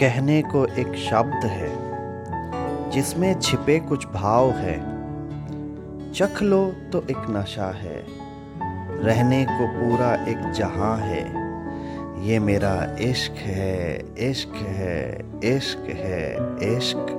कहने को एक शब्द है, जिसमें छिपे कुछ भाव है। चख लो तो एक नशा है, रहने को पूरा एक जहाँ है। ये मेरा इश्क है इश्क है इश्क है, इश्क।